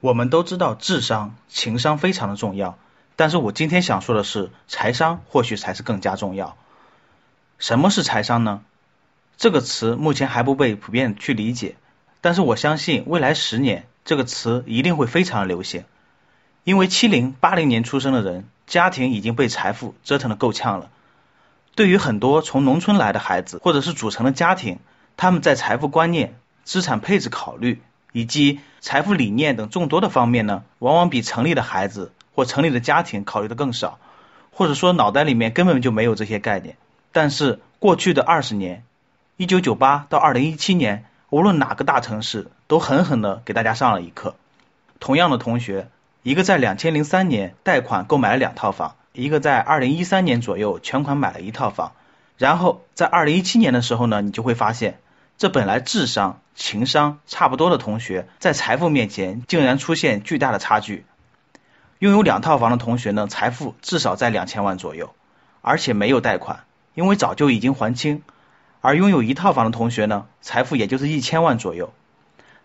我们都知道智商、情商非常的重要，但是我今天想说的是，财商或许才是更加重要。什么是财商呢？这个词目前还不被普遍去理解，但是我相信未来十年这个词一定会非常流行，因为七零、八零年出生的人，家庭已经被财富折腾的够呛了。对于很多从农村来的孩子，或者是组成的家庭，他们在财富观念、资产配置考虑。以及财富理念等众多的方面呢，往往比城里的孩子或城里的家庭考虑的更少，或者说脑袋里面根本就没有这些概念。但是过去的二十年，一九九八到二零一七年，无论哪个大城市都狠狠的给大家上了一课。同样的同学，一个在两千零三年贷款购买了两套房，一个在二零一三年左右全款买了一套房，然后在二零一七年的时候呢，你就会发现。这本来智商、情商差不多的同学，在财富面前竟然出现巨大的差距。拥有两套房的同学呢，财富至少在两千万左右，而且没有贷款，因为早就已经还清；而拥有一套房的同学呢，财富也就是一千万左右。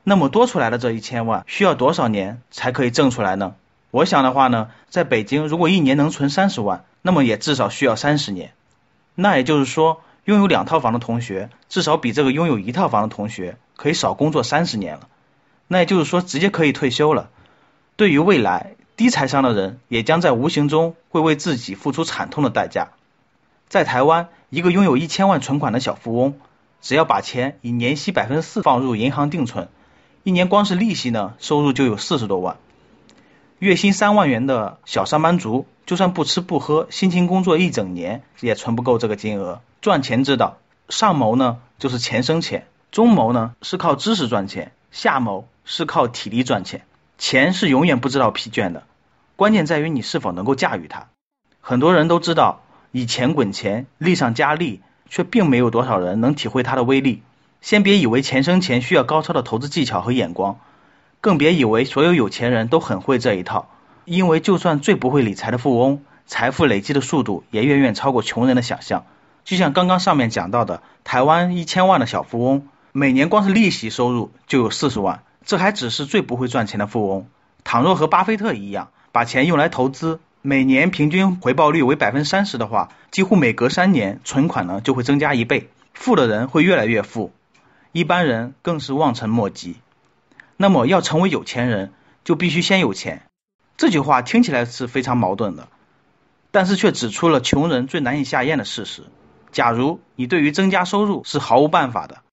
那么多出来的这一千万，需要多少年才可以挣出来呢？我想的话呢，在北京如果一年能存三十万，那么也至少需要三十年。那也就是说。拥有两套房的同学，至少比这个拥有一套房的同学可以少工作三十年了。那也就是说，直接可以退休了。对于未来，低财商的人也将在无形中会为自己付出惨痛的代价。在台湾，一个拥有一千万存款的小富翁，只要把钱以年息百分之四放入银行定存，一年光是利息呢，收入就有四十多万。月薪三万元的小上班族，就算不吃不喝，辛勤工作一整年，也存不够这个金额。赚钱之道，上谋呢就是钱生钱，中谋呢是靠知识赚钱，下谋是靠体力赚钱。钱是永远不知道疲倦的，关键在于你是否能够驾驭它。很多人都知道以钱滚钱，利上加利，却并没有多少人能体会它的威力。先别以为钱生钱需要高超的投资技巧和眼光，更别以为所有有钱人都很会这一套，因为就算最不会理财的富翁，财富累积的速度也远远超过穷人的想象。就像刚刚上面讲到的，台湾一千万的小富翁，每年光是利息收入就有四十万，这还只是最不会赚钱的富翁。倘若和巴菲特一样，把钱用来投资，每年平均回报率为百分之三十的话，几乎每隔三年存款呢就会增加一倍，富的人会越来越富，一般人更是望尘莫及。那么要成为有钱人，就必须先有钱。这句话听起来是非常矛盾的，但是却指出了穷人最难以下咽的事实。假如你对于增加收入是毫无办法的，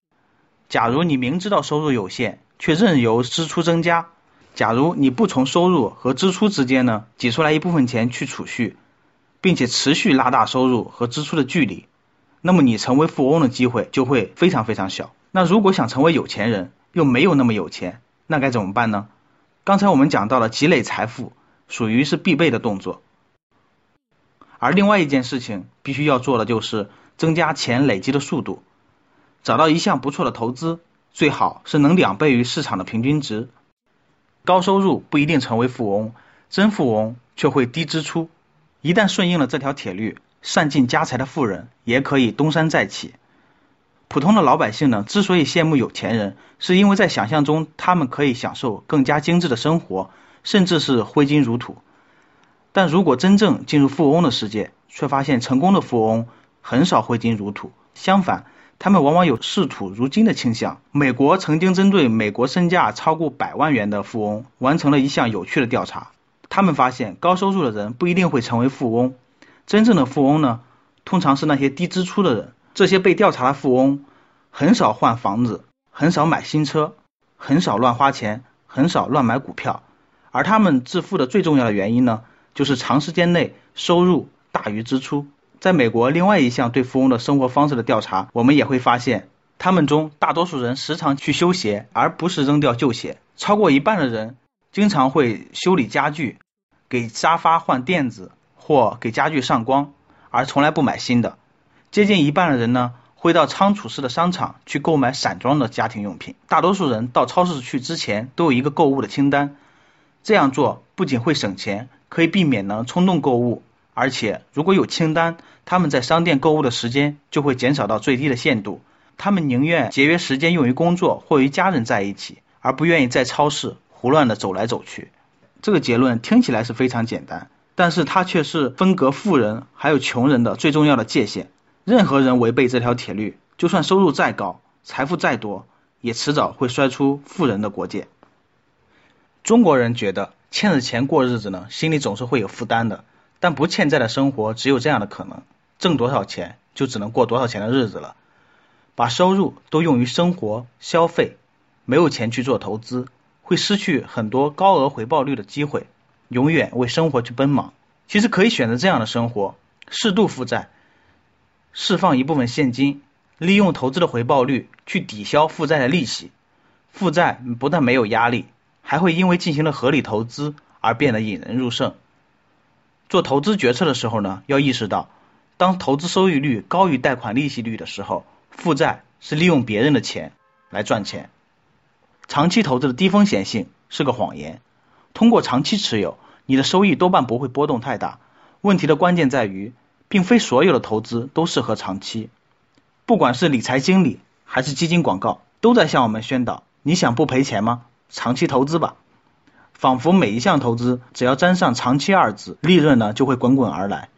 假如你明知道收入有限，却任由支出增加，假如你不从收入和支出之间呢挤出来一部分钱去储蓄，并且持续拉大收入和支出的距离，那么你成为富翁的机会就会非常非常小。那如果想成为有钱人，又没有那么有钱，那该怎么办呢？刚才我们讲到了积累财富，属于是必备的动作，而另外一件事情必须要做的就是。增加钱累积的速度，找到一项不错的投资，最好是能两倍于市场的平均值。高收入不一定成为富翁，真富翁却会低支出。一旦顺应了这条铁律，善尽家财的富人也可以东山再起。普通的老百姓呢，之所以羡慕有钱人，是因为在想象中他们可以享受更加精致的生活，甚至是挥金如土。但如果真正进入富翁的世界，却发现成功的富翁。很少挥金如土，相反，他们往往有视土如金的倾向。美国曾经针对美国身价超过百万元的富翁完成了一项有趣的调查，他们发现高收入的人不一定会成为富翁，真正的富翁呢，通常是那些低支出的人。这些被调查的富翁很少换房子，很少买新车，很少乱花钱，很少乱买股票，而他们致富的最重要的原因呢，就是长时间内收入大于支出。在美国，另外一项对富翁的生活方式的调查，我们也会发现，他们中大多数人时常去修鞋，而不是扔掉旧鞋。超过一半的人经常会修理家具，给沙发换垫子或给家具上光，而从来不买新的。接近一半的人呢，会到仓储式的商场去购买散装的家庭用品。大多数人到超市去之前都有一个购物的清单，这样做不仅会省钱，可以避免呢冲动购物，而且如果有清单，他们在商店购物的时间就会减少到最低的限度。他们宁愿节约时间用于工作或与家人在一起，而不愿意在超市胡乱的走来走去。这个结论听起来是非常简单，但是它却是分隔富人还有穷人的最重要的界限。任何人违背这条铁律，就算收入再高、财富再多，也迟早会摔出富人的国界。中国人觉得欠着钱过日子呢，心里总是会有负担的，但不欠债的生活只有这样的可能：挣多少钱就只能过多少钱的日子了。把收入都用于生活消费，没有钱去做投资，会失去很多高额回报率的机会，永远为生活去奔忙。其实可以选择这样的生活：适度负债，释放一部分现金，利用投资的回报率去抵消负债的利息。负债不但没有压力，还会因为进行了合理投资而变得引人入胜。做投资决策的时候呢，要意识到，当投资收益率高于贷款利息率的时候。负债是利用别人的钱来赚钱，长期投资的低风险性是个谎言。通过长期持有，你的收益多半不会波动太大。问题的关键在于，并非所有的投资都适合长期。不管是理财经理还是基金广告，都在向我们宣导：你想不赔钱吗？长期投资吧。仿佛每一项投资只要沾上“长期”二字，利润呢就会滚滚而来。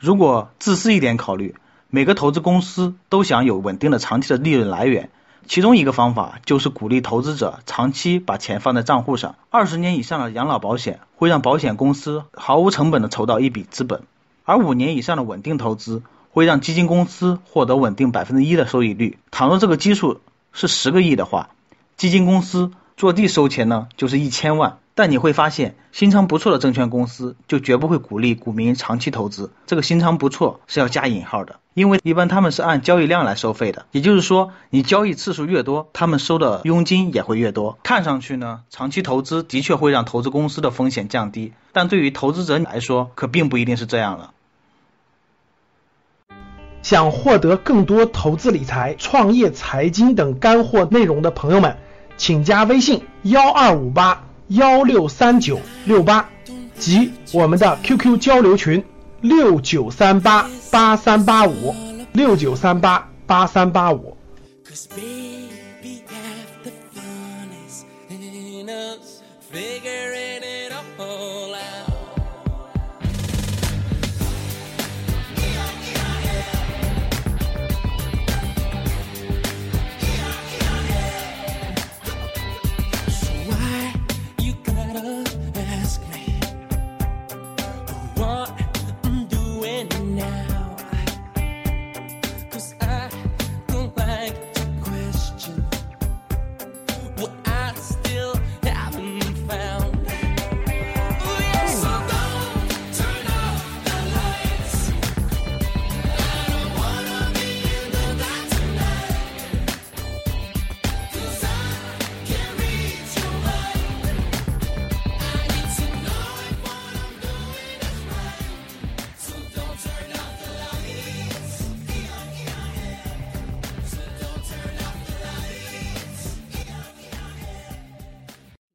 如果自私一点考虑。每个投资公司都想有稳定的长期的利润来源，其中一个方法就是鼓励投资者长期把钱放在账户上。二十年以上的养老保险会让保险公司毫无成本的筹到一笔资本，而五年以上的稳定投资会让基金公司获得稳定百分之一的收益率。倘若这个基数是十个亿的话，基金公司坐地收钱呢就是一千万。但你会发现，心肠不错的证券公司就绝不会鼓励股民长期投资。这个心肠不错是要加引号的，因为一般他们是按交易量来收费的。也就是说，你交易次数越多，他们收的佣金也会越多。看上去呢，长期投资的确会让投资公司的风险降低，但对于投资者来说，可并不一定是这样了。想获得更多投资理财、创业、财经等干货内容的朋友们，请加微信幺二五八。幺六三九六八及我们的 QQ 交流群六九三八八三八五六九三八八三八五。Figure